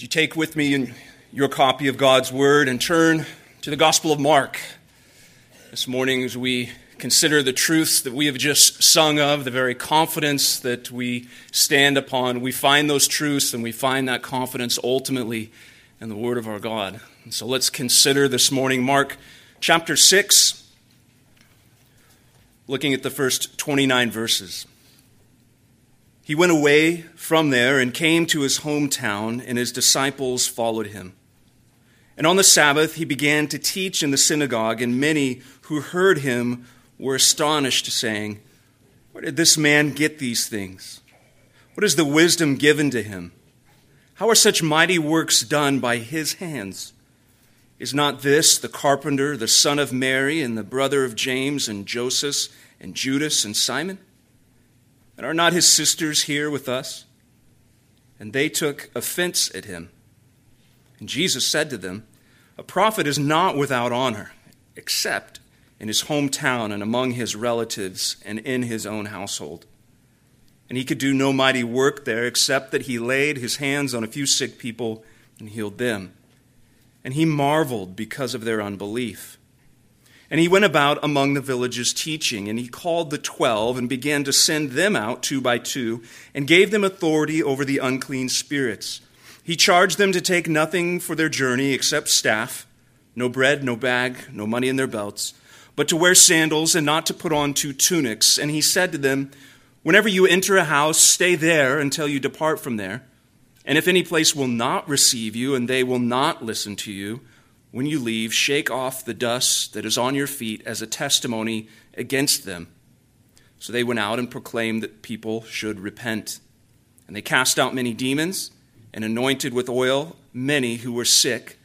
Would you take with me your copy of God's Word and turn to the Gospel of Mark? This morning, as we consider the truths that we have just sung of, the very confidence that we stand upon, we find those truths and we find that confidence ultimately in the Word of our God. And so let's consider this morning Mark chapter 6, looking at the first 29 verses. He went away from there and came to his hometown, and his disciples followed him. And on the Sabbath, he began to teach in the synagogue, and many who heard him were astonished, saying, Where did this man get these things? What is the wisdom given to him? How are such mighty works done by his hands? Is not this the carpenter, the son of Mary, and the brother of James and Joseph and Judas and Simon? And are not his sisters here with us? And they took offense at him. And Jesus said to them, A prophet is not without honor, except in his hometown and among his relatives and in his own household. And he could do no mighty work there except that he laid his hands on a few sick people and healed them. And he marveled because of their unbelief. And he went about among the villages teaching, and he called the twelve and began to send them out two by two, and gave them authority over the unclean spirits. He charged them to take nothing for their journey except staff, no bread, no bag, no money in their belts, but to wear sandals and not to put on two tunics. And he said to them, Whenever you enter a house, stay there until you depart from there. And if any place will not receive you, and they will not listen to you, when you leave, shake off the dust that is on your feet as a testimony against them. So they went out and proclaimed that people should repent. And they cast out many demons and anointed with oil many who were sick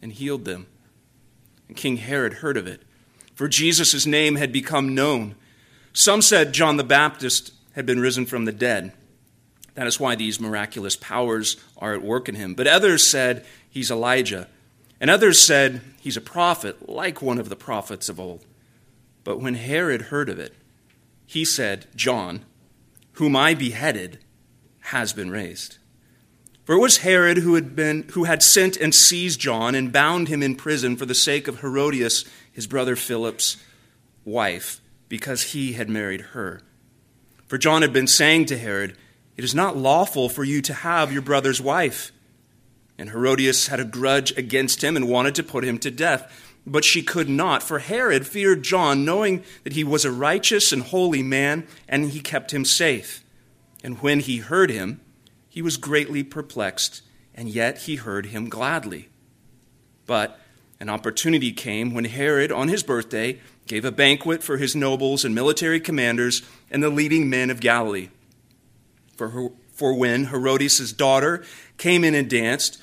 and healed them. And King Herod heard of it, for Jesus' name had become known. Some said John the Baptist had been risen from the dead. That is why these miraculous powers are at work in him. But others said he's Elijah. And others said, He's a prophet, like one of the prophets of old. But when Herod heard of it, he said, John, whom I beheaded, has been raised. For it was Herod who had, been, who had sent and seized John and bound him in prison for the sake of Herodias, his brother Philip's wife, because he had married her. For John had been saying to Herod, It is not lawful for you to have your brother's wife. And Herodias had a grudge against him and wanted to put him to death. But she could not, for Herod feared John, knowing that he was a righteous and holy man, and he kept him safe. And when he heard him, he was greatly perplexed, and yet he heard him gladly. But an opportunity came when Herod, on his birthday, gave a banquet for his nobles and military commanders and the leading men of Galilee. For, her, for when Herodias' daughter came in and danced,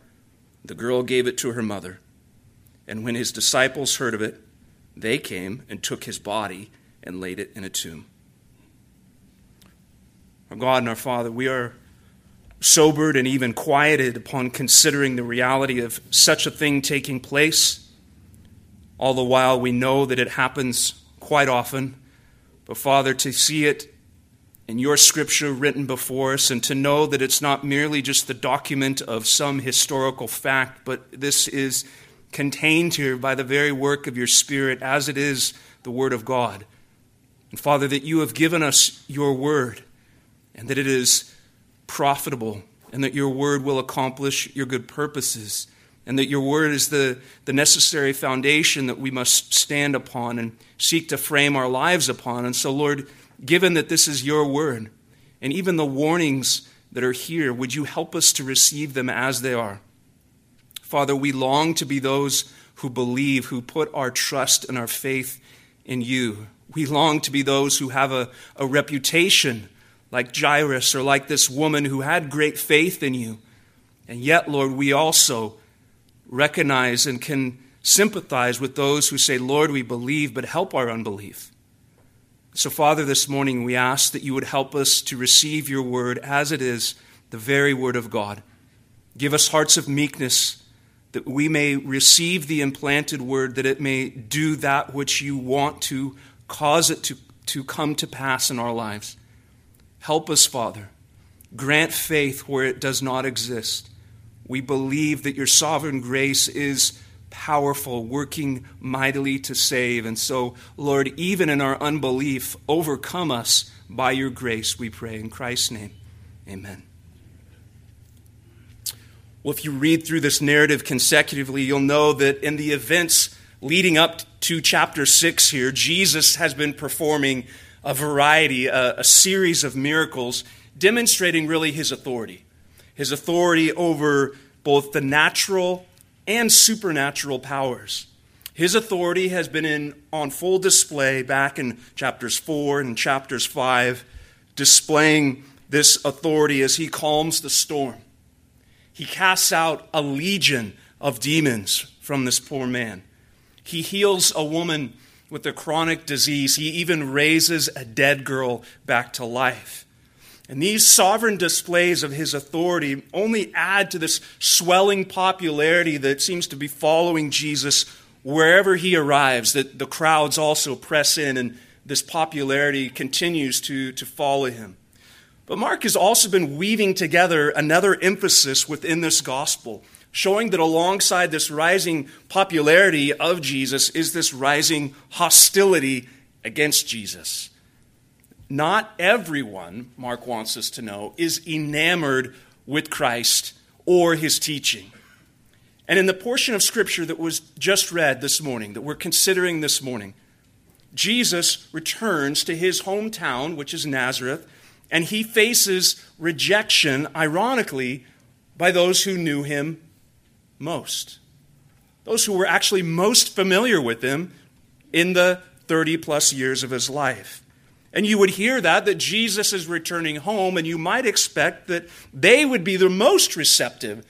The girl gave it to her mother. And when his disciples heard of it, they came and took his body and laid it in a tomb. Our God and our Father, we are sobered and even quieted upon considering the reality of such a thing taking place. All the while, we know that it happens quite often. But, Father, to see it in your scripture written before us and to know that it's not merely just the document of some historical fact, but this is contained here by the very work of your Spirit as it is the Word of God. And Father, that you have given us your Word and that it is profitable and that your Word will accomplish your good purposes and that your Word is the, the necessary foundation that we must stand upon and seek to frame our lives upon. And so, Lord, given that this is your word, and even the warnings that are here, would you help us to receive them as they are? Father, we long to be those who believe, who put our trust and our faith in you. We long to be those who have a, a reputation like Jairus or like this woman who had great faith in you. And yet, Lord, we also recognize and can sympathize with those who say, Lord, we believe, but help our unbelief. So, Father, this morning we ask that you would help us to receive your word as it is, the very word of God. Give us hearts of meekness that we may receive the implanted word, that it may do that which you want to cause it to, to come to pass in our lives. Help us, Father. Grant faith where it does not exist. We believe that your sovereign grace is powerful, working mightily to save. And so, Lord, even in our unbelief, overcome us by your grace, we pray. In Christ's name, amen. Well, if you read through this narrative consecutively, you'll know that in the events leading up to chapter 6 here, Jesus has been performing a variety, a, a, series of miracles demonstrating really his authority. His authority over both the natural and supernatural powers. His authority has been in, on full display back in chapters 4 and chapters 5, displaying this authority as he calms the storm he casts out a legion of demons from this poor man. He heals a woman with a chronic disease. He even raises a dead girl back to life. And these sovereign displays of his authority only add to this swelling popularity that seems to be following Jesus wherever he arrives, that the crowds also press in and this popularity continues to, to follow him. But Mark has also been weaving together another emphasis within this gospel, showing that alongside this rising popularity of Jesus is this rising hostility against Jesus. Not everyone, Mark wants us to know, is enamored with Christ or his teaching. And in the portion of Scripture that was just read this morning, that we're considering this morning, Jesus returns to his hometown, which is Nazareth and he faces rejection, ironically, by those who knew him most. Those who were actually most familiar with him in the 30 plus years of his life. And you would hear that, that Jesus is returning home, and you might expect that they would be the most receptive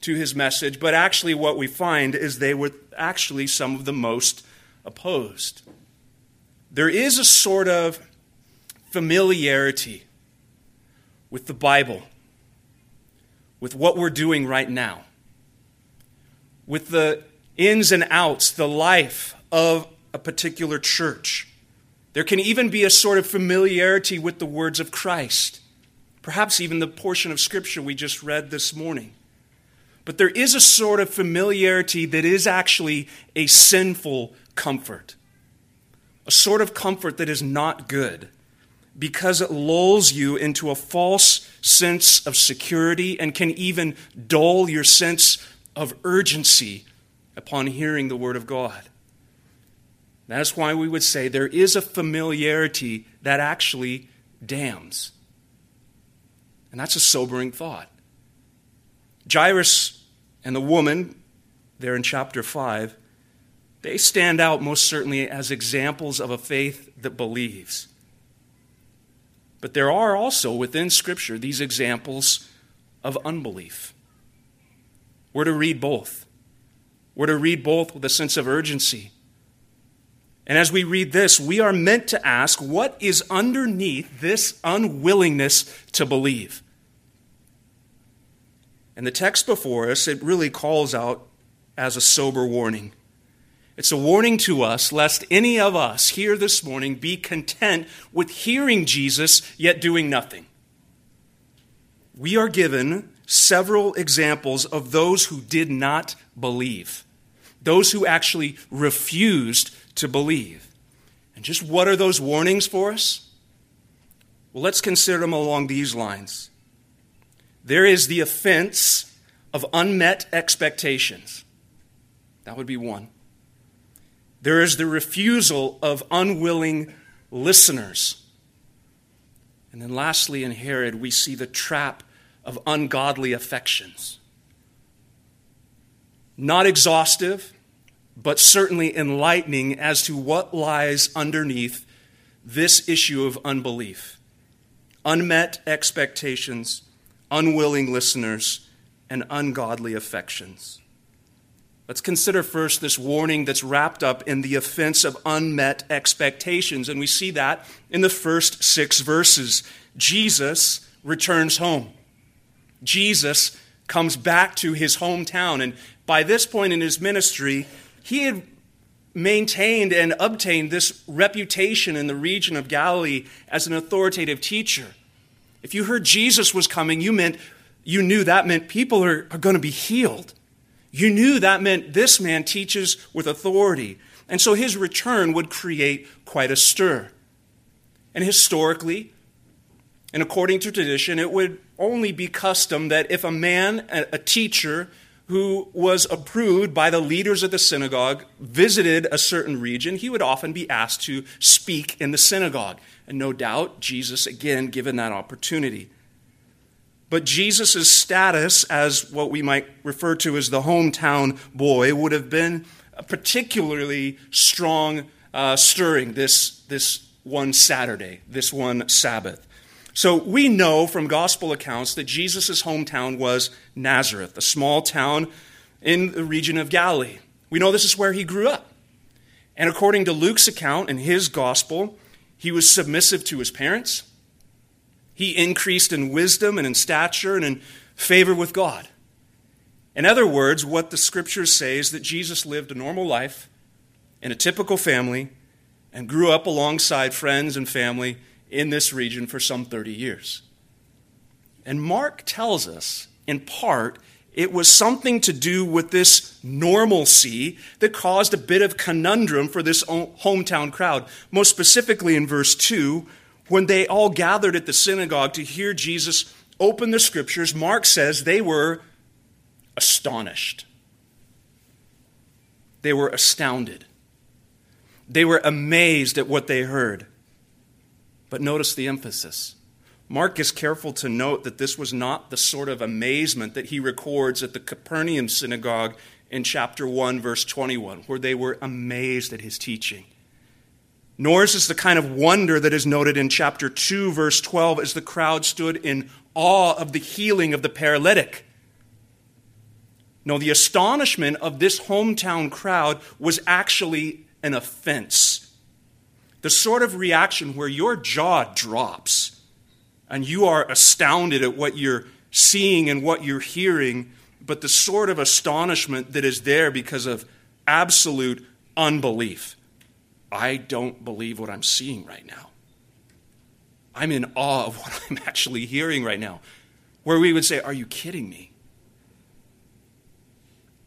to his message, but actually, what we find is they were actually some of the most opposed. There is a sort of familiarity with the Bible, with what we're doing right now, with the ins and outs, the life of a particular church. There can even be a sort of familiarity with the words of Christ, perhaps even the portion of Scripture we just read this morning. But there is a sort of familiarity that is actually a sinful comfort, a sort of comfort that is not good because it lulls you into a false sense of security and can even dull your sense of urgency upon hearing the Word of God. That is why we would say there is a familiarity that actually damns. And that's a sobering thought. Jairus and the woman, there in chapter 5, they stand out most certainly as examples of a faith that believes. But there are also within Scripture these examples of unbelief. We're to read both. We're to read both with a sense of urgency. And as we read this, we are meant to ask what is underneath this unwillingness to believe? And the text before us, it really calls out as a sober warning. It's a warning to us lest any of us here this morning be content with hearing Jesus yet doing nothing. We are given several examples of those who did not believe, those who actually refused to believe. And just what are those warnings for us? Well, let's consider them along these lines. There is the offense of unmet expectations. That would be one. There is the refusal of unwilling listeners. And then lastly, in Herod, we see the trap of ungodly affections. Not exhaustive, but certainly enlightening as to what lies underneath this issue of unbelief unmet expectations, unwilling listeners, and ungodly affections. Let's consider first this warning that's wrapped up in the offense of unmet expectations. And we see that in the first six verses. Jesus returns home. Jesus comes back to his hometown. And by this point in his ministry, he had maintained and obtained this reputation in the region of Galilee as an authoritative teacher. If you heard Jesus was coming, you meant you knew that meant people are, are going to be healed. You knew that meant this man teaches with authority. And so his return would create quite a stir. And historically, and according to tradition, it would only be custom that if a man, a teacher, who was approved by the leaders of the synagogue visited a certain region, he would often be asked to speak in the synagogue. And no doubt, Jesus, again, given that opportunity. But Jesus' status as what we might refer to as the hometown boy would have been a particularly strong, uh, stirring this, this one Saturday, this one Sabbath. So we know from gospel accounts that Jesus' hometown was Nazareth, a small town in the region of Galilee. We know this is where he grew up. And according to Luke's account in his gospel, he was submissive to his parents. He increased in wisdom and in stature and in favor with God. In other words, what the scriptures say is that Jesus lived a normal life in a typical family and grew up alongside friends and family in this region for some 30 years. And Mark tells us, in part, it was something to do with this normalcy that caused a bit of conundrum for this hometown crowd. Most specifically in verse 2, when they all gathered at the synagogue to hear Jesus open the scriptures, Mark says they were astonished. They were astounded. They were amazed at what they heard. But notice the emphasis. Mark is careful to note that this was not the sort of amazement that he records at the Capernaum synagogue in chapter 1, verse 21, where they were amazed at his teaching. Nor is this the kind of wonder that is noted in chapter 2, verse 12, as the crowd stood in awe of the healing of the paralytic. No, the astonishment of this hometown crowd was actually an offense. The sort of reaction where your jaw drops and you are astounded at what you're seeing and what you're hearing, but the sort of astonishment that is there because of absolute unbelief. I don't believe what I'm seeing right now. I'm in awe of what I'm actually hearing right now. Where we would say, Are you kidding me?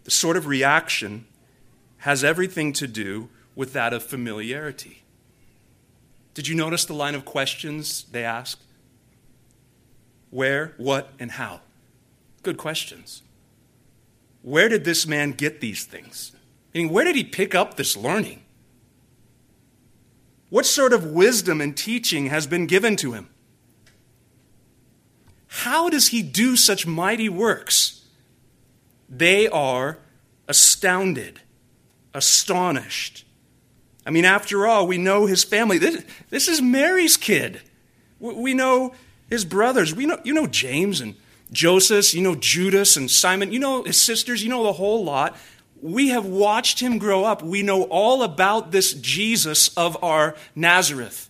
The sort of reaction has everything to do with that of familiarity. Did you notice the line of questions they asked? Where, what, and how? Good questions. Where did this man get these things? I mean, where did he pick up this learning? What sort of wisdom and teaching has been given to him? How does he do such mighty works? They are astounded, astonished. I mean, after all, we know his family. This, this is Mary's kid. We know his brothers. We know, you know James and Joseph, you know Judas and Simon, you know his sisters, you know the whole lot. We have watched him grow up. We know all about this Jesus of our Nazareth.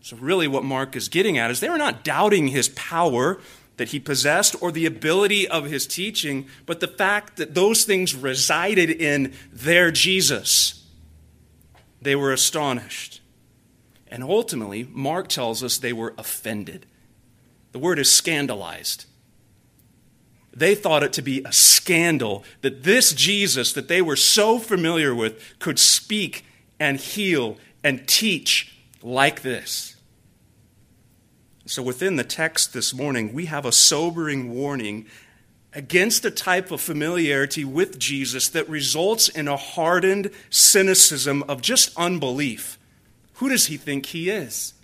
So, really, what Mark is getting at is they were not doubting his power that he possessed or the ability of his teaching, but the fact that those things resided in their Jesus. They were astonished. And ultimately, Mark tells us they were offended. The word is scandalized. They thought it to be a scandal that this Jesus that they were so familiar with could speak and heal and teach like this. So, within the text this morning, we have a sobering warning against a type of familiarity with Jesus that results in a hardened cynicism of just unbelief who does he think he is?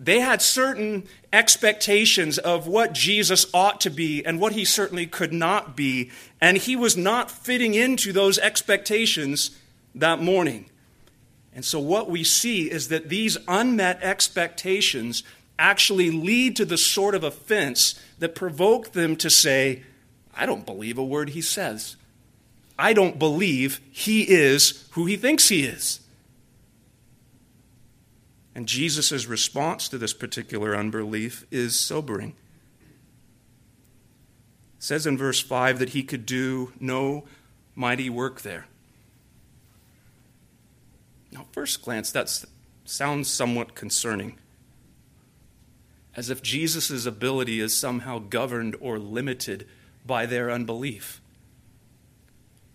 they had certain expectations of what Jesus ought to be and what he certainly could not be, and he was not fitting into those expectations that morning. And so, what we see is that these unmet expectations actually lead to the sort of offense that provoked them to say, I don't believe a word he says. I don't believe he is who he thinks he is. And Jesus' response to this particular unbelief is sobering. It says in verse 5 that he could do no mighty work there. Now, first glance, that sounds somewhat concerning. As if Jesus' ability is somehow governed or limited by their unbelief.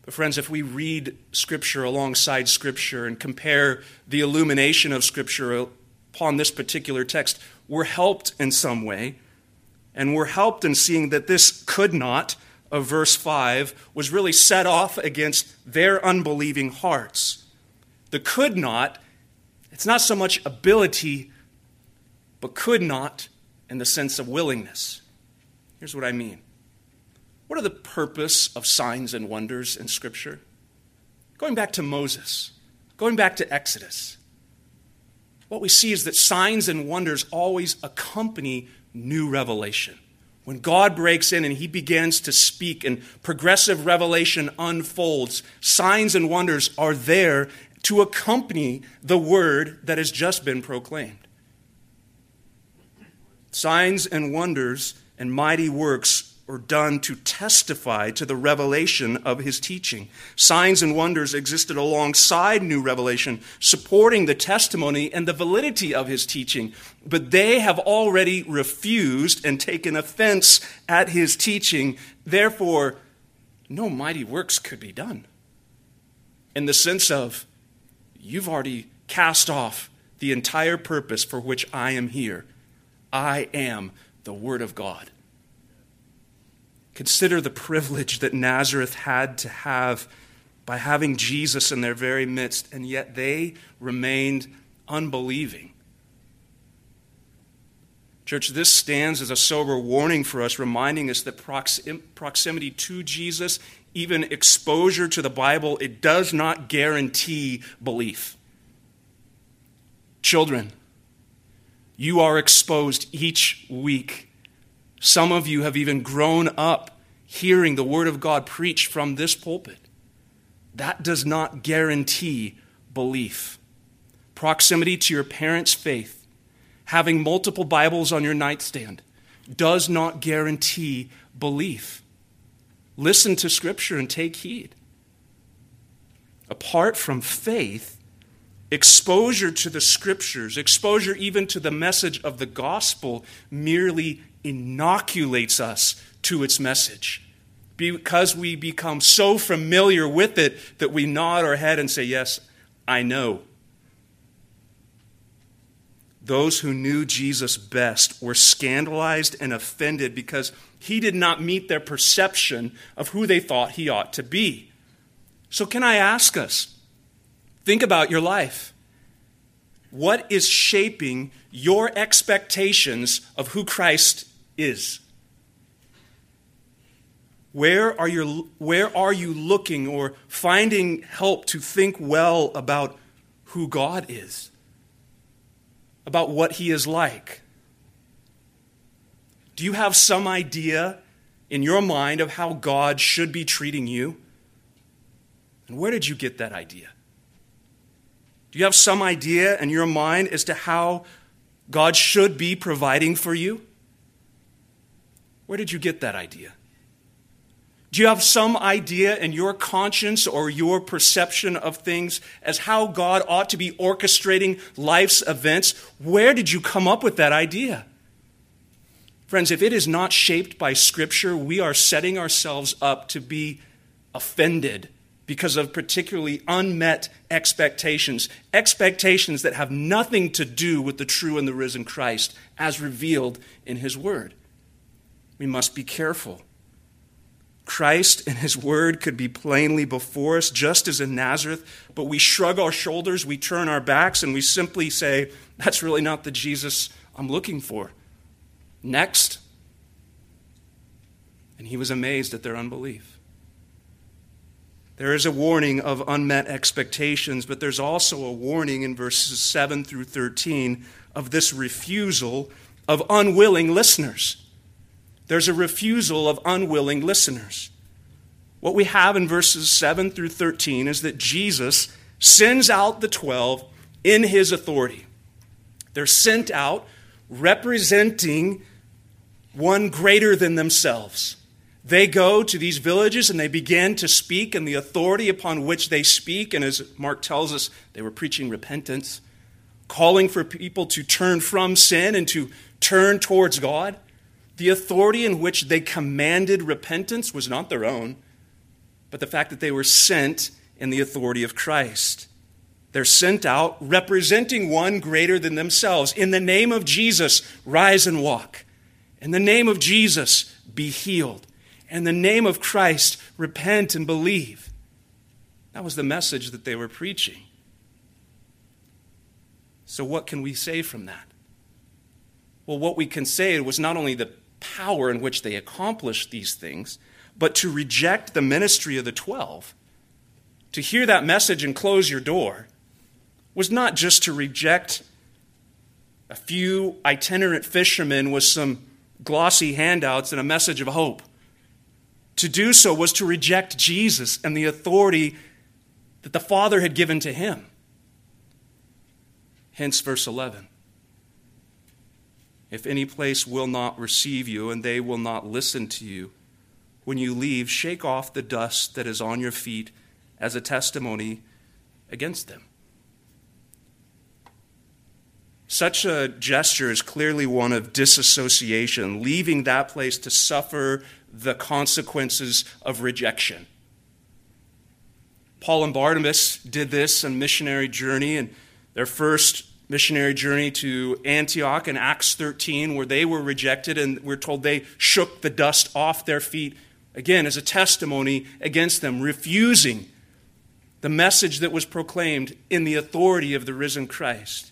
But, friends, if we read Scripture alongside Scripture and compare the illumination of Scripture upon this particular text, we're helped in some way. And we're helped in seeing that this could not, of verse 5, was really set off against their unbelieving hearts. The could not, it's not so much ability, but could not in the sense of willingness. Here's what I mean what are the purpose of signs and wonders in Scripture? Going back to Moses, going back to Exodus, what we see is that signs and wonders always accompany new revelation. When God breaks in and he begins to speak and progressive revelation unfolds, signs and wonders are there to accompany the word that has just been proclaimed. Signs and wonders and mighty works or done to testify to the revelation of his teaching. Signs and wonders existed alongside new revelation, supporting the testimony and the validity of his teaching. But they have already refused and taken offense at his teaching. Therefore, no mighty works could be done. In the sense of, you've already cast off the entire purpose for which I am here. I am the Word of God. Consider the privilege that Nazareth had to have by having Jesus in their very midst, and yet they remained unbelieving. Church, this stands as a sober warning for us, reminding us that proxim- proximity to Jesus, even exposure to the Bible, it does not guarantee belief. Children, you are exposed each week some of you have even grown up hearing the Word of God preached from this pulpit. That does not guarantee belief. Proximity to your parents' faith, having multiple Bibles on your nightstand, does not guarantee belief. Listen to Scripture and take heed. Apart from faith, exposure to the Scriptures, exposure even to the message of the gospel, merely inoculates us to its message. Because we become so familiar with it that we nod our head and say, Yes, I know. Those who knew Jesus best were scandalized and offended because he did not meet their perception of who they thought he ought to be. So, can I ask us, think about your life. What is shaping your expectations of who Christ is. Where are, you, where are you looking or finding help to think well about who God is? About what He is like? Do you have some idea in your mind of how God should be treating you? And where did you get that idea? Do you have some idea in your mind as to how God should be providing for you? Where did you get that idea? Do you have some idea in your conscience or your perception of things as how God ought to be orchestrating life's events? Where did you come up with that idea? Friends, if it is not shaped by Scripture, we are setting ourselves up to be offended because of particularly unmet expectations, expectations that have nothing to do with the true and the risen Christ as revealed in His Word we must be careful. Christ and his word could be plainly before us, just as in Nazareth, but we shrug our shoulders, we turn our backs, and we simply say, That's really not the Jesus I'm looking for. Next. And he was amazed at their unbelief. There is a warning of unmet expectations, but there's also a warning in verses 7 through 13 of this refusal of unwilling listeners. There's a refusal of unwilling listeners. What we have in verses 7 through 13 is that Jesus sends out the 12 in his authority. They're sent out representing one greater than themselves. They go to these villages and they begin to speak, and the authority upon which they speak, and as Mark tells us, they were preaching repentance, calling for people to turn from sin and to turn towards God. The authority in which they commanded repentance was not their own, but the fact that they were sent in the authority of Christ. They're sent out representing one greater than themselves. In the name of Jesus, rise and walk. In the name of Jesus, be healed. In the name of Christ, repent and believe. That was the message that they were preaching. So, what can we say from that? Well, what we can say was not only the power in which they accomplished these things, but to reject the ministry of the twelve, to hear that message and close your door, was not just to reject a few itinerant fishermen with some glossy handouts and a message of hope. To do so was to reject Jesus and the authority that the Father had given to him. Hence, verse 11. If any place will not receive you and they will not listen to you, when you leave, shake off the dust that is on your feet as a testimony against them. Such a gesture is clearly one of disassociation, leaving that place to suffer the consequences of rejection. Paul and Barnabas did this on missionary journey, and their first missionary journey to Antioch in Acts 13, where they were rejected, and we're told they shook the dust off their feet, again, as a testimony against them, refusing the message that was proclaimed in the authority of the risen Christ.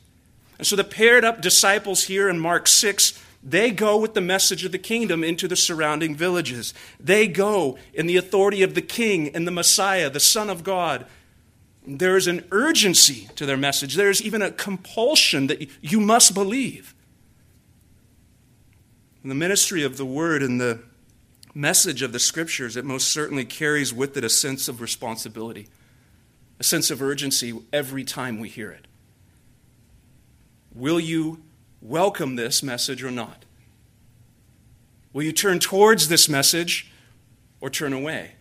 And so the paired up disciples here in Mark 6 they go with the message of the kingdom into the surrounding villages. They go in the authority of the king and the Messiah, the Son of God. There is an urgency to their message. There is even a compulsion that you must believe. The ministry of the word and the message of the scriptures, it most certainly carries with it a sense of responsibility, a sense of urgency every time we hear it. Will you welcome this message or not? Will you turn towards this message or turn away?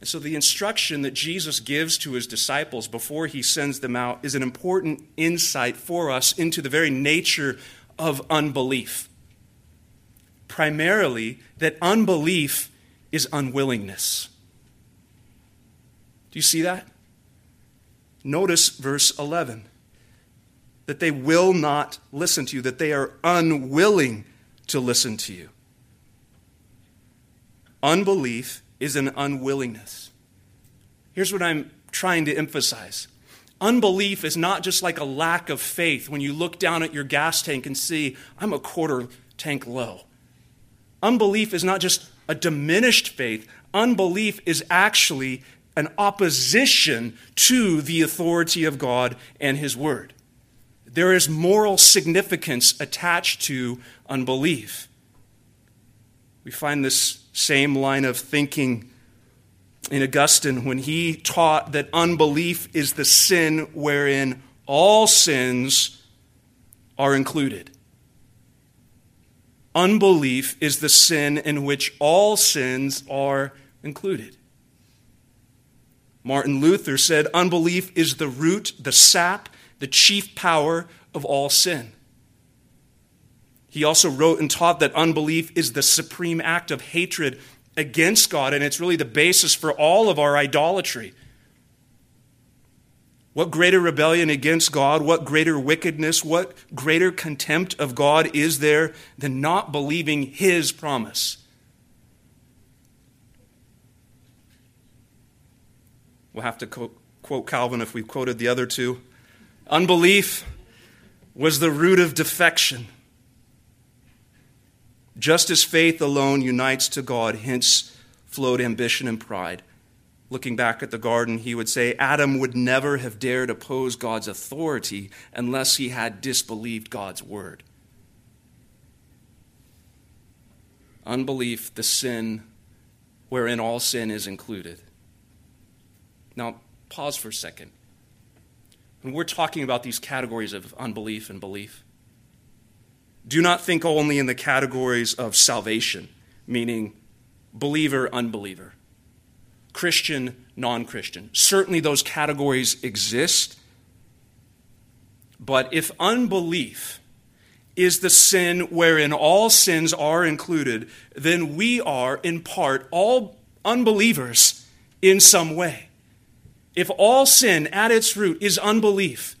And so, the instruction that Jesus gives to his disciples before he sends them out is an important insight for us into the very nature of unbelief. Primarily, that unbelief is unwillingness. Do you see that? Notice verse 11 that they will not listen to you, that they are unwilling to listen to you. Unbelief is an unwillingness. Here's what I'm trying to emphasize unbelief is not just like a lack of faith when you look down at your gas tank and see, I'm a quarter tank low. Unbelief is not just a diminished faith, unbelief is actually an opposition to the authority of God and His Word there is moral significance attached to unbelief. We find this same line of thinking in Augustine when he taught that unbelief is the sin wherein all sins are included. Unbelief is the sin in which all sins are included. Martin Luther said unbelief is the root, the sap, the chief power of all sin. He also wrote and taught that unbelief is the supreme act of hatred against God, and it's really the basis for all of our idolatry. What greater rebellion against God, what greater wickedness, what greater contempt of God is there than not believing His promise? We'll have to quote Calvin if we've quoted the other two. Unbelief was the root of defection. Just as faith alone unites to God, hence flowed ambition and pride. Looking back at the garden, he would say Adam would never have dared oppose God's authority unless he had disbelieved God's word. Unbelief, the sin wherein all sin is included. Now, pause for a second. When we're talking about these categories of unbelief and belief, do not think only in the categories of salvation, meaning believer, unbeliever, Christian, non Christian. Certainly those categories exist. But if unbelief is the sin wherein all sins are included, then we are, in part, all unbelievers in some way. If all sin at its root is unbelief,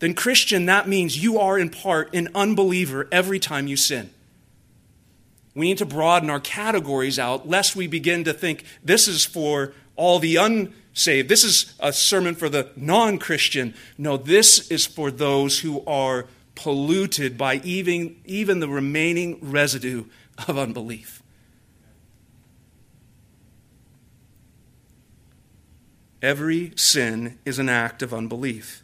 then, Christian, that means you are, in part, an unbeliever every time you sin. We need to broaden our categories out lest we begin to think this is for all the unsaved. This is a sermon for the non Christian. No, this is for those who are polluted by even, even the remaining residue of unbelief. Every sin is an act of unbelief.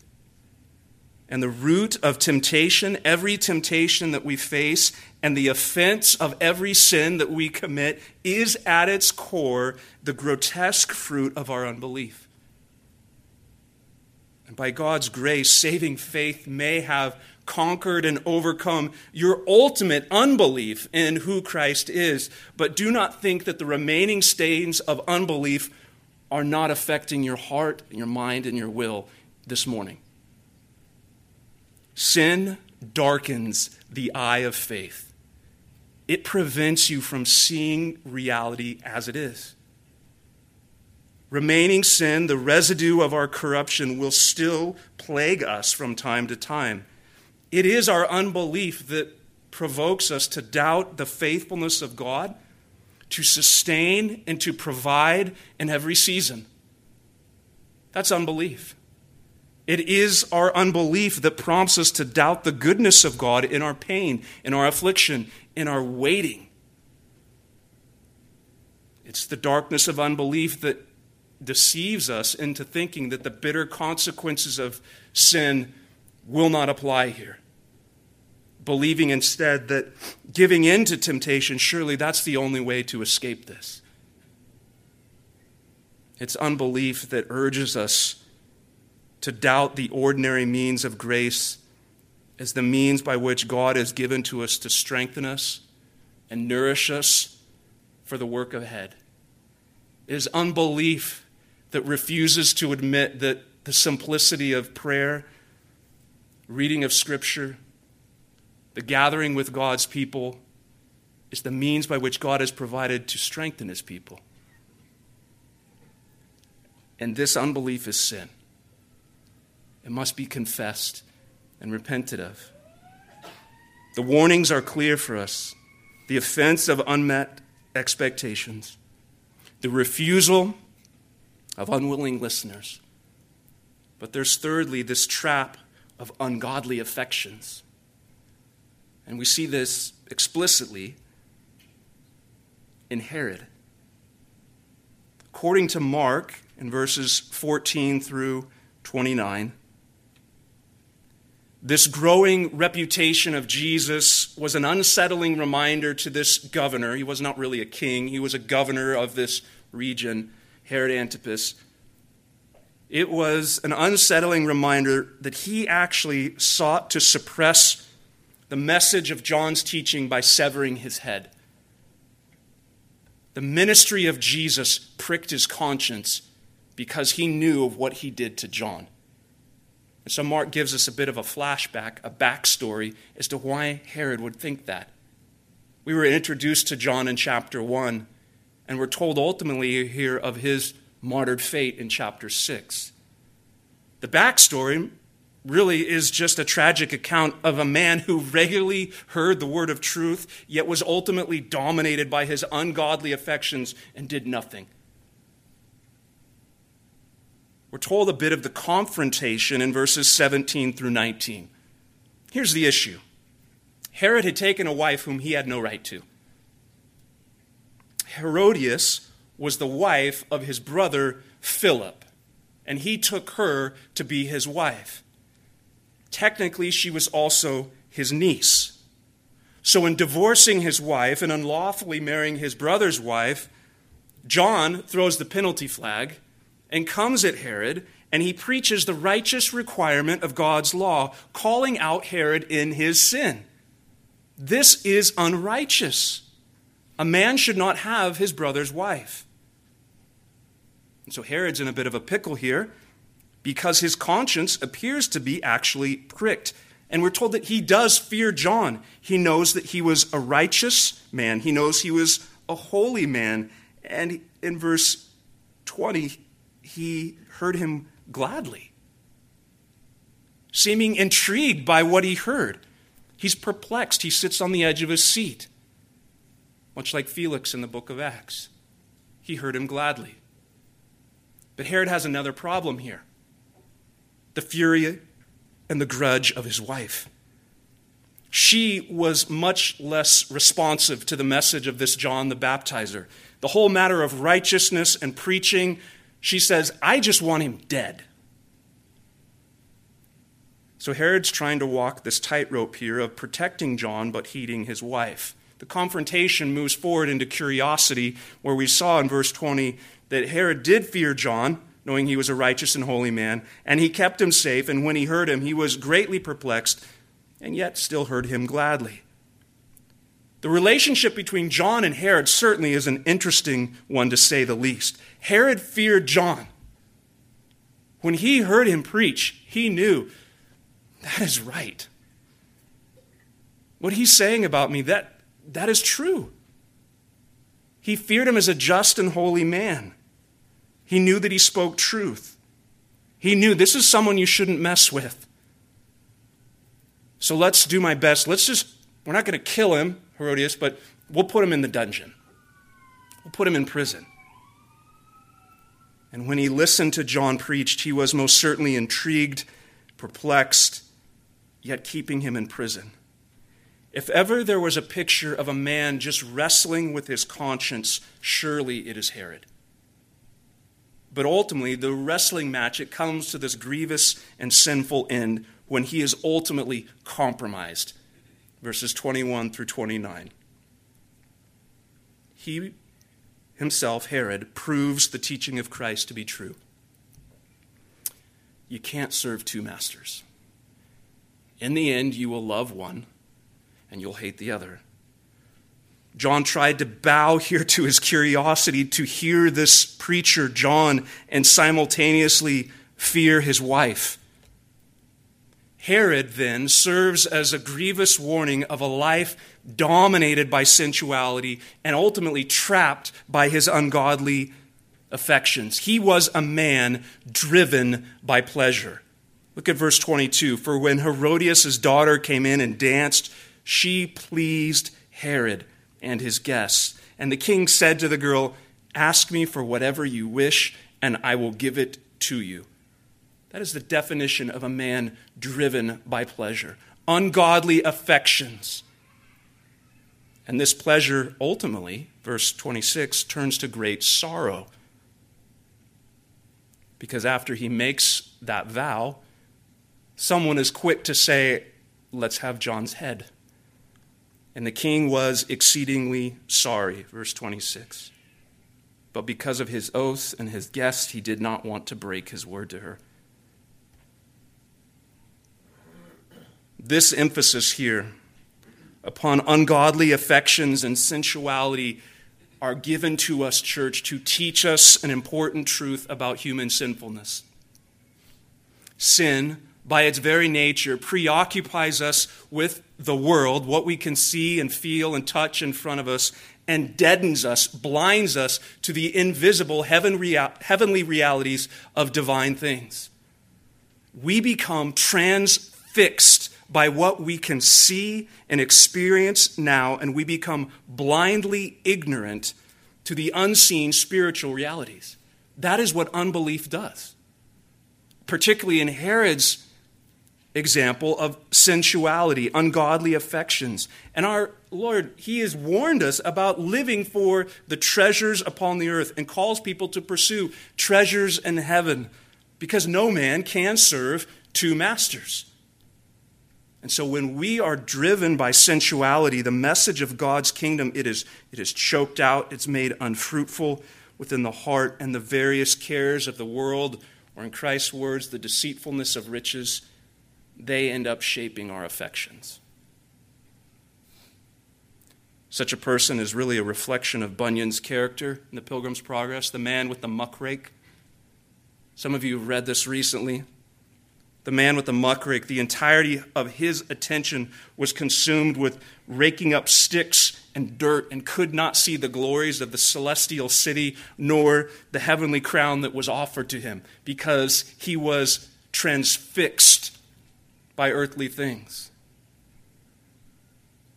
And the root of temptation, every temptation that we face, and the offense of every sin that we commit is at its core the grotesque fruit of our unbelief. And by God's grace, saving faith may have conquered and overcome your ultimate unbelief in who Christ is. But do not think that the remaining stains of unbelief are not affecting your heart, your mind, and your will this morning. Sin darkens the eye of faith, it prevents you from seeing reality as it is. Remaining sin, the residue of our corruption, will still plague us from time to time. It is our unbelief that provokes us to doubt the faithfulness of God to sustain and to provide in every season. That's unbelief. It is our unbelief that prompts us to doubt the goodness of God in our pain, in our affliction, in our waiting. It's the darkness of unbelief that deceives us into thinking that the bitter consequences of sin will not apply here believing instead that giving in to temptation, surely that's the only way to escape this. It's unbelief that urges us to doubt the ordinary means of grace as the means by which God has given to us to strengthen us and nourish us for the work ahead. It is unbelief that refuses to admit that the simplicity of prayer, reading of Scripture, the gathering with God's people is the means by which God has provided to strengthen his people. And this unbelief is sin. It must be confessed and repented of. The warnings are clear for us the offense of unmet expectations, the refusal of unwilling listeners. But there's thirdly this trap of ungodly affections. And we see this explicitly in Herod. According to Mark, in verses 14 through 29, this growing reputation of Jesus was an unsettling reminder to this governor. He was not really a king, he was a governor of this region, Herod Antipas. It was an unsettling reminder that he actually sought to suppress the message of John's teaching by severing his head. The ministry of Jesus pricked his conscience because he knew of what he did to John. And so Mark gives us a bit of a flashback, a backstory as to why Herod would think that. We were introduced to John in chapter 1, and we're told ultimately here of his martyred fate in chapter 6. The backstory really is just a tragic account of a man who regularly heard the word of truth, yet was ultimately dominated by his ungodly affections and did nothing. We're told a bit of the confrontation in verses 17 through 19. Here's the issue Herod had taken a wife whom he had no right to. Herodias was the wife of his brother Philip, and he took her to be his wife. Technically, she was also his niece. So, in divorcing his wife and unlawfully marrying his brother's wife, John throws the penalty flag and comes at Herod, and he preaches the righteous requirement of God's law, calling out Herod in his sin. This is unrighteous. A man should not have his brother's wife. And so Herod's in a bit of a pickle here because his conscience appears to be actually pricked. And we're told that he does fear John. He knows that he was a righteous man, he knows he was a holy man. And in verse 20, he heard him gladly, seeming intrigued by what he heard. He's perplexed. He sits on the edge of his seat, much like Felix in the book of Acts. He heard him gladly. But Herod has another problem here the fury and the grudge of his wife. She was much less responsive to the message of this John the Baptizer. The whole matter of righteousness and preaching, she says, I just want him dead. So Herod's trying to walk this tightrope here of protecting John but heeding his wife. The confrontation moves forward into curiosity, where we saw in verse 20 that Herod did fear John, knowing he was a righteous and holy man, and he kept him safe, and when he heard him, he was greatly perplexed, and yet still heard him gladly. The relationship between John and Herod certainly is an interesting one to say the least. Herod feared John. When he heard him preach, he knew that is right. What he's saying about me, that, that is true. He feared him as a just and holy man. He knew that he spoke truth. He knew this is someone you shouldn't mess with. So let's do my best. Let's just, we're not going to kill him. Herodias, but we'll put him in the dungeon. We'll put him in prison. And when he listened to John preached, he was most certainly intrigued, perplexed, yet keeping him in prison. If ever there was a picture of a man just wrestling with his conscience, surely it is Herod. But ultimately, the wrestling match, it comes to this grievous and sinful end when he is ultimately compromised verses 21 through 29. He himself, Herod, proves the teaching of Christ to be true. You can't serve two masters. In the end, you will love one and you'll hate the other. John tried to bow here to his curiosity to hear this preacher, John, and simultaneously fear his wife. Herod then serves as a grievous warning of a life dominated by sensuality and ultimately trapped by his ungodly affections. He was a man driven by pleasure. Look at verse 22. For when Herodias' daughter came in and danced, she pleased Herod and his guests. And the king said to the girl, Ask me for whatever you wish, and I will give it to you. That is the definition of a man driven by pleasure, ungodly affections. And this pleasure ultimately, verse 26, turns to great sorrow. Because after he makes that vow, someone is quick to say, Let's have John's head. And the king was exceedingly sorry, verse 26. But because of his oath and his guest, he did not want to break his word to her. this emphasis here upon ungodly affections and sensuality are given to us, church, to teach us an important truth about human sinfulness. Sin, by its very nature, preoccupies us with the world, what we can see and feel and touch in front of us, and deadens us, blinds us to the invisible heavenly realities of divine things. We become transfixed by what we can see and experience now, and we become blindly ignorant to the unseen spiritual realities. That is what unbelief does. Particularly in Herod's example of sensuality, ungodly affections. And our Lord, He has warned us about living for the treasures upon the earth and calls people to pursue treasures in heaven because no man can serve two masters. And so when we are driven by sensuality, the message of God's kingdom, it is, it is choked out, it's made unfruitful within the heart, and the various cares of the world, or in Christ's words, the deceitfulness of riches, they end up shaping our affections. Such a person is really a reflection of Bunyan's character in The Pilgrim's Progress, the man with the muckrake. Some of you have read this recently. The man with the muckrake, the entirety of his attention was consumed with raking up sticks and dirt and could not see the glories of the celestial city nor the heavenly crown that was offered to him because he was transfixed by earthly things.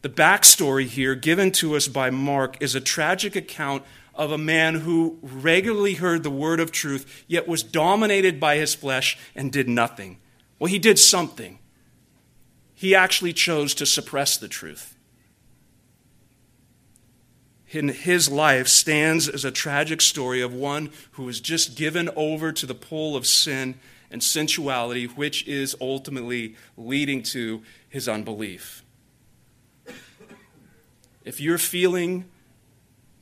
The backstory here, given to us by Mark, is a tragic account of a man who regularly heard the word of truth, yet was dominated by his flesh and did nothing. Well, he did something. He actually chose to suppress the truth. In his life stands as a tragic story of one who was just given over to the pull of sin and sensuality, which is ultimately leading to his unbelief. If you're feeling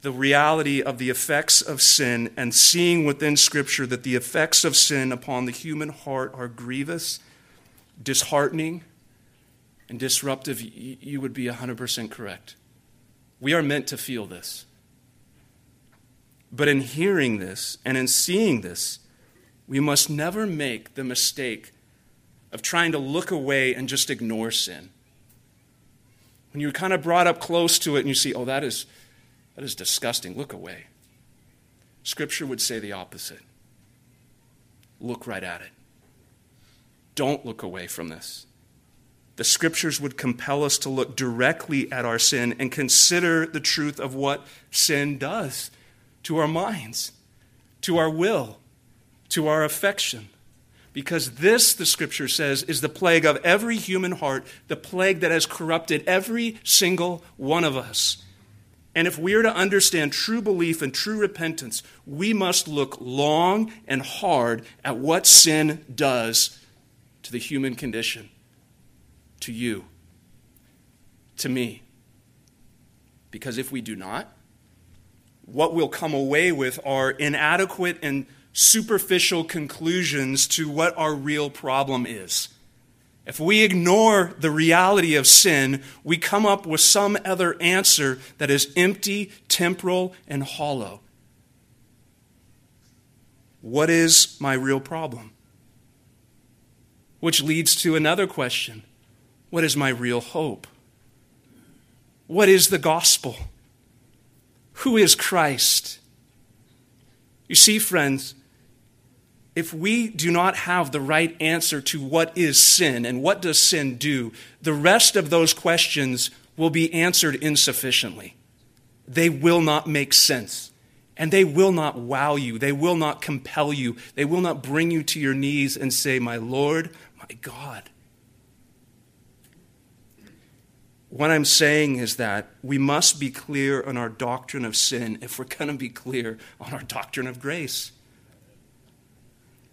the reality of the effects of sin and seeing within Scripture that the effects of sin upon the human heart are grievous, disheartening, and disruptive, you would be 100% correct. We are meant to feel this. But in hearing this and in seeing this, we must never make the mistake of trying to look away and just ignore sin. When you're kind of brought up close to it and you see, oh, that is, that is disgusting, look away. Scripture would say the opposite. Look right at it. Don't look away from this. The scriptures would compel us to look directly at our sin and consider the truth of what sin does to our minds, to our will, to our affection. Because this, the scripture says, is the plague of every human heart, the plague that has corrupted every single one of us. And if we are to understand true belief and true repentance, we must look long and hard at what sin does to the human condition, to you, to me. Because if we do not, what we'll come away with are inadequate and superficial conclusions to what our real problem is. If we ignore the reality of sin, we come up with some other answer that is empty, temporal, and hollow. What is my real problem? Which leads to another question What is my real hope? What is the gospel? Who is Christ? You see, friends, if we do not have the right answer to what is sin and what does sin do, the rest of those questions will be answered insufficiently. They will not make sense. And they will not wow you. They will not compel you. They will not bring you to your knees and say, My Lord, my God. What I'm saying is that we must be clear on our doctrine of sin if we're going to be clear on our doctrine of grace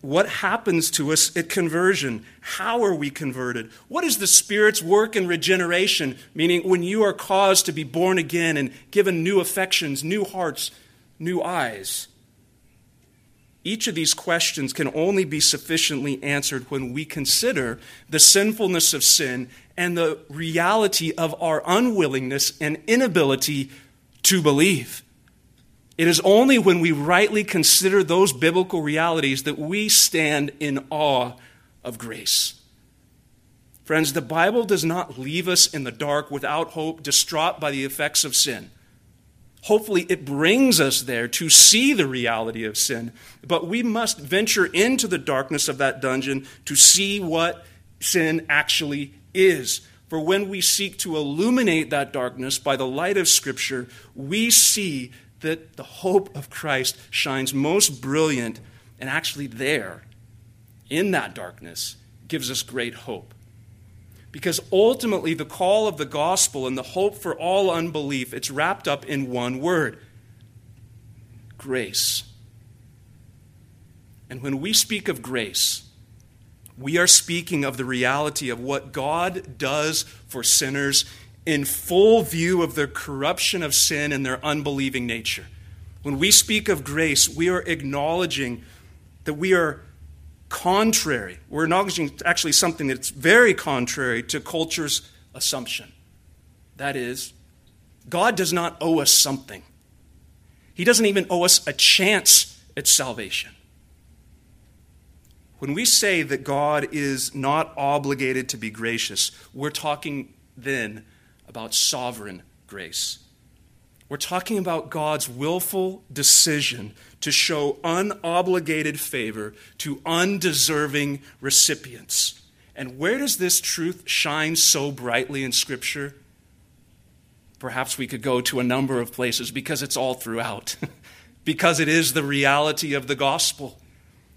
what happens to us at conversion? How are we converted? What is the Spirit's work in regeneration? Meaning, when you are caused to be born again and given new affections, new hearts, new eyes. Each of these questions can only be sufficiently answered when we consider the sinfulness of sin and the reality of our unwillingness and inability to believe. It is only when we rightly consider those biblical realities that we stand in awe of grace. Friends, the Bible does not leave us in the dark without hope, distraught by the effects of sin. Hopefully, it brings us there to see the reality of sin. But we must venture into the darkness of that dungeon to see what sin actually is. For when we seek to illuminate that darkness by the light of Scripture, we see that the hope of Christ shines most brilliant and actually there in that darkness gives us great hope. Because ultimately, the call of the gospel and the hope for all unbelief, it's wrapped up in one word grace. And when we speak of grace, we are speaking of the reality of what God does for sinners in full view of their corruption of sin and their unbelieving nature. When we speak of grace, we are acknowledging that we are contrary. We're acknowledging actually something that's very contrary to culture's assumption. That is, God does not owe us something, He doesn't even owe us a chance at salvation. When we say that God is not obligated to be gracious, we're talking then about sovereign grace. We're talking about God's willful decision to show unobligated favor to undeserving recipients. And where does this truth shine so brightly in Scripture? Perhaps we could go to a number of places because it's all throughout, because it is the reality of the gospel.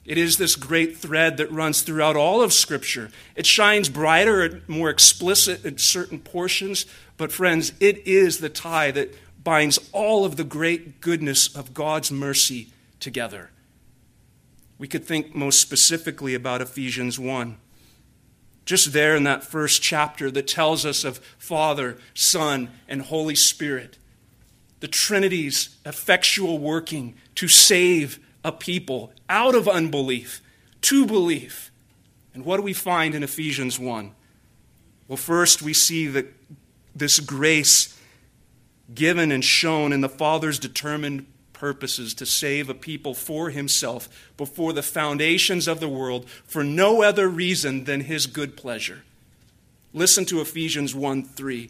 It is this great thread that runs throughout all of Scripture. It shines brighter, and more explicit in certain portions, but friends, it is the tie that binds all of the great goodness of God's mercy together. We could think most specifically about Ephesians 1. Just there in that first chapter that tells us of Father, Son, and Holy Spirit, the Trinity's effectual working to save a people out of unbelief to belief. And what do we find in Ephesians 1? Well, first we see that this grace given and shown in the Father's determined purposes to save a people for himself before the foundations of the world for no other reason than his good pleasure. Listen to Ephesians 1 3.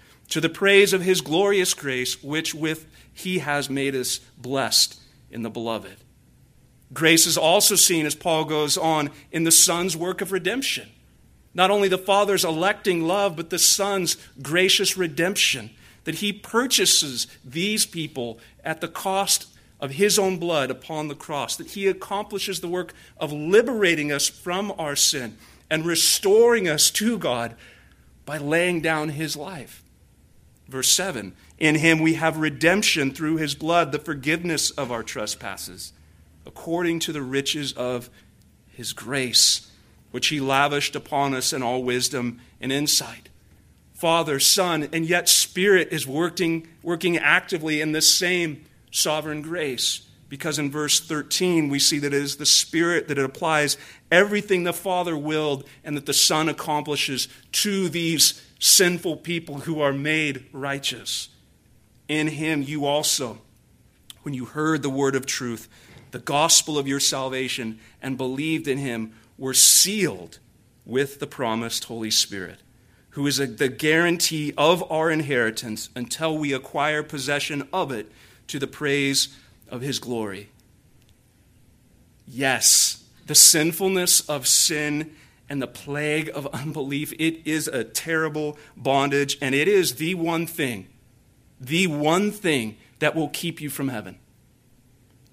to the praise of his glorious grace, which with he has made us blessed in the beloved. Grace is also seen, as Paul goes on, in the Son's work of redemption. Not only the Father's electing love, but the Son's gracious redemption, that he purchases these people at the cost of his own blood upon the cross, that he accomplishes the work of liberating us from our sin and restoring us to God by laying down his life. Verse 7 In him we have redemption through his blood, the forgiveness of our trespasses, according to the riches of his grace, which he lavished upon us in all wisdom and insight. Father, Son, and yet Spirit is working, working actively in this same sovereign grace. Because in verse 13, we see that it is the Spirit that it applies everything the Father willed and that the Son accomplishes to these sinful people who are made righteous. In him you also, when you heard the word of truth, the gospel of your salvation, and believed in him, were sealed with the promised Holy Spirit, who is a, the guarantee of our inheritance until we acquire possession of it to the praise of his glory. Yes, the sinfulness of sin and the plague of unbelief, it is a terrible bondage, and it is the one thing, the one thing that will keep you from heaven.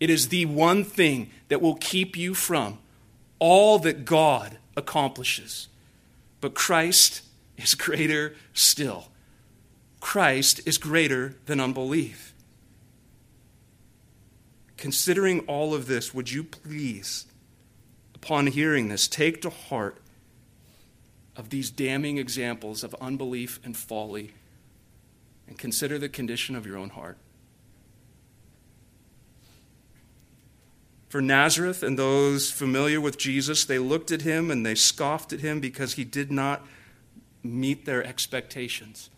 It is the one thing that will keep you from all that God accomplishes. But Christ is greater still. Christ is greater than unbelief. Considering all of this, would you please, upon hearing this, take to heart of these damning examples of unbelief and folly and consider the condition of your own heart. For Nazareth and those familiar with Jesus, they looked at him and they scoffed at him because he did not meet their expectations.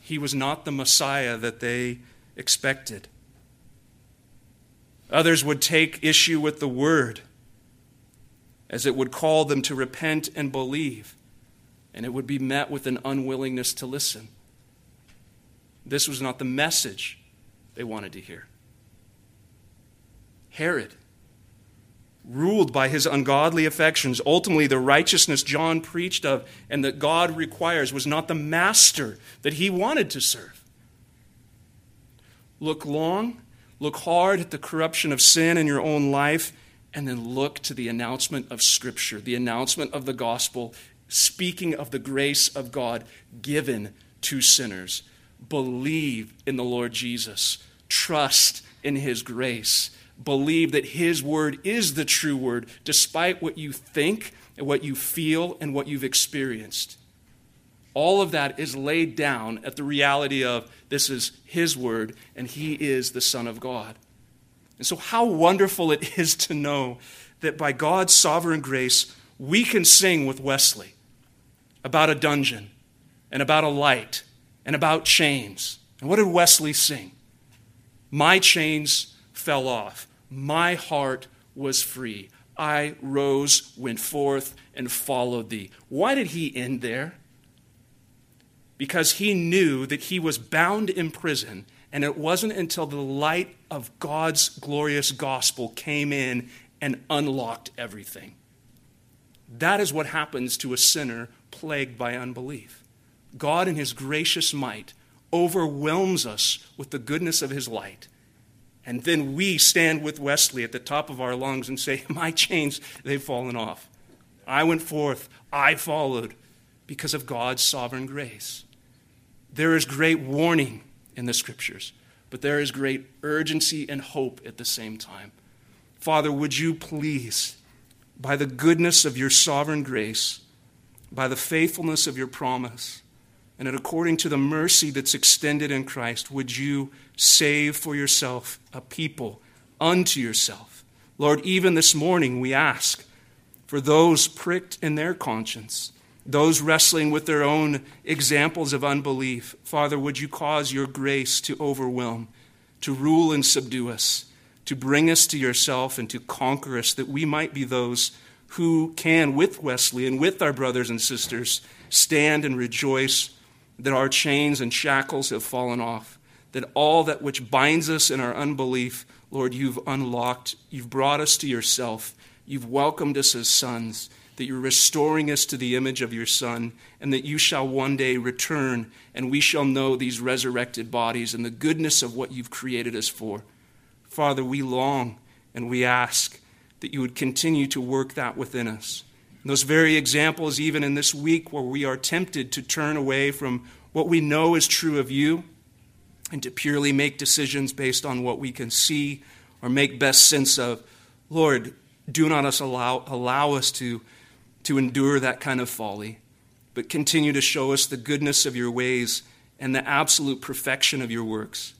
He was not the Messiah that they expected. Others would take issue with the word as it would call them to repent and believe. and it would be met with an unwillingness to listen. This was not the message they wanted to hear. Herod, ruled by his ungodly affections, ultimately the righteousness John preached of and that God requires was not the master that he wanted to serve. Look long, look hard at the corruption of sin in your own life, and then look to the announcement of Scripture, the announcement of the gospel, speaking of the grace of God given to sinners. Believe in the Lord Jesus, trust in his grace, believe that his word is the true word, despite what you think and what you feel and what you've experienced. All of that is laid down at the reality of this is His Word and He is the Son of God. And so, how wonderful it is to know that by God's sovereign grace, we can sing with Wesley about a dungeon and about a light and about chains. And what did Wesley sing? My chains fell off, my heart was free. I rose, went forth, and followed thee. Why did he end there? because he knew that he was bound in prison, and it wasn't until the light of God's glorious gospel came in and unlocked everything. That is what happens to a sinner plagued by unbelief. God, in his gracious might, overwhelms us with the goodness of his light. And then we stand with Wesley at the top of our lungs and say, My chains, they've fallen off. I went forth, I followed because of God's sovereign grace. There is great warning in the scriptures, but there is great urgency and hope at the same time. Father, would you please, by the goodness of your sovereign grace, by the faithfulness of your promise, and according to the mercy that's extended in Christ, would you save for yourself a people unto yourself? Lord, even this morning we ask for those pricked in their conscience those wrestling with their own examples of unbelief, Father, would you cause your grace to overwhelm, to rule and subdue us, to bring us to yourself and to conquer us, that we might be those who can, with Wesley and with our brothers and sisters, stand and rejoice that our chains and shackles have fallen off, that all that which binds us in our unbelief, Lord, you've unlocked, you've brought us to yourself, you've welcomed us as sons that you're restoring us to the image of your Son, and that you shall one day return, and we shall know these resurrected bodies and the goodness of what you've created us for. Father, we long and we ask that you would continue to work that within us. And those very examples, even in this week where we are tempted to turn away from what we know is true of you and to purely make decisions based on what we can see or make best sense of, Lord, do not us allow, allow us to to endure that kind of folly, but continue to show us the goodness of your ways and the absolute perfection of your works.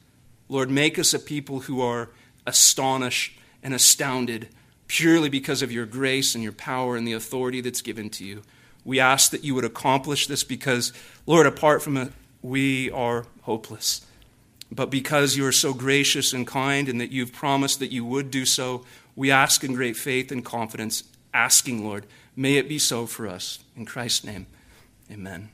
Lord, make us a people who are astonished and astounded purely because of your grace and your power and the authority that's given to you. We ask that you would accomplish this because, Lord, apart from it, we are hopeless. But because you are so gracious and kind and that you've promised that you would do so, we ask in great faith and confidence, asking, Lord, May it be so for us. In Christ's name, amen.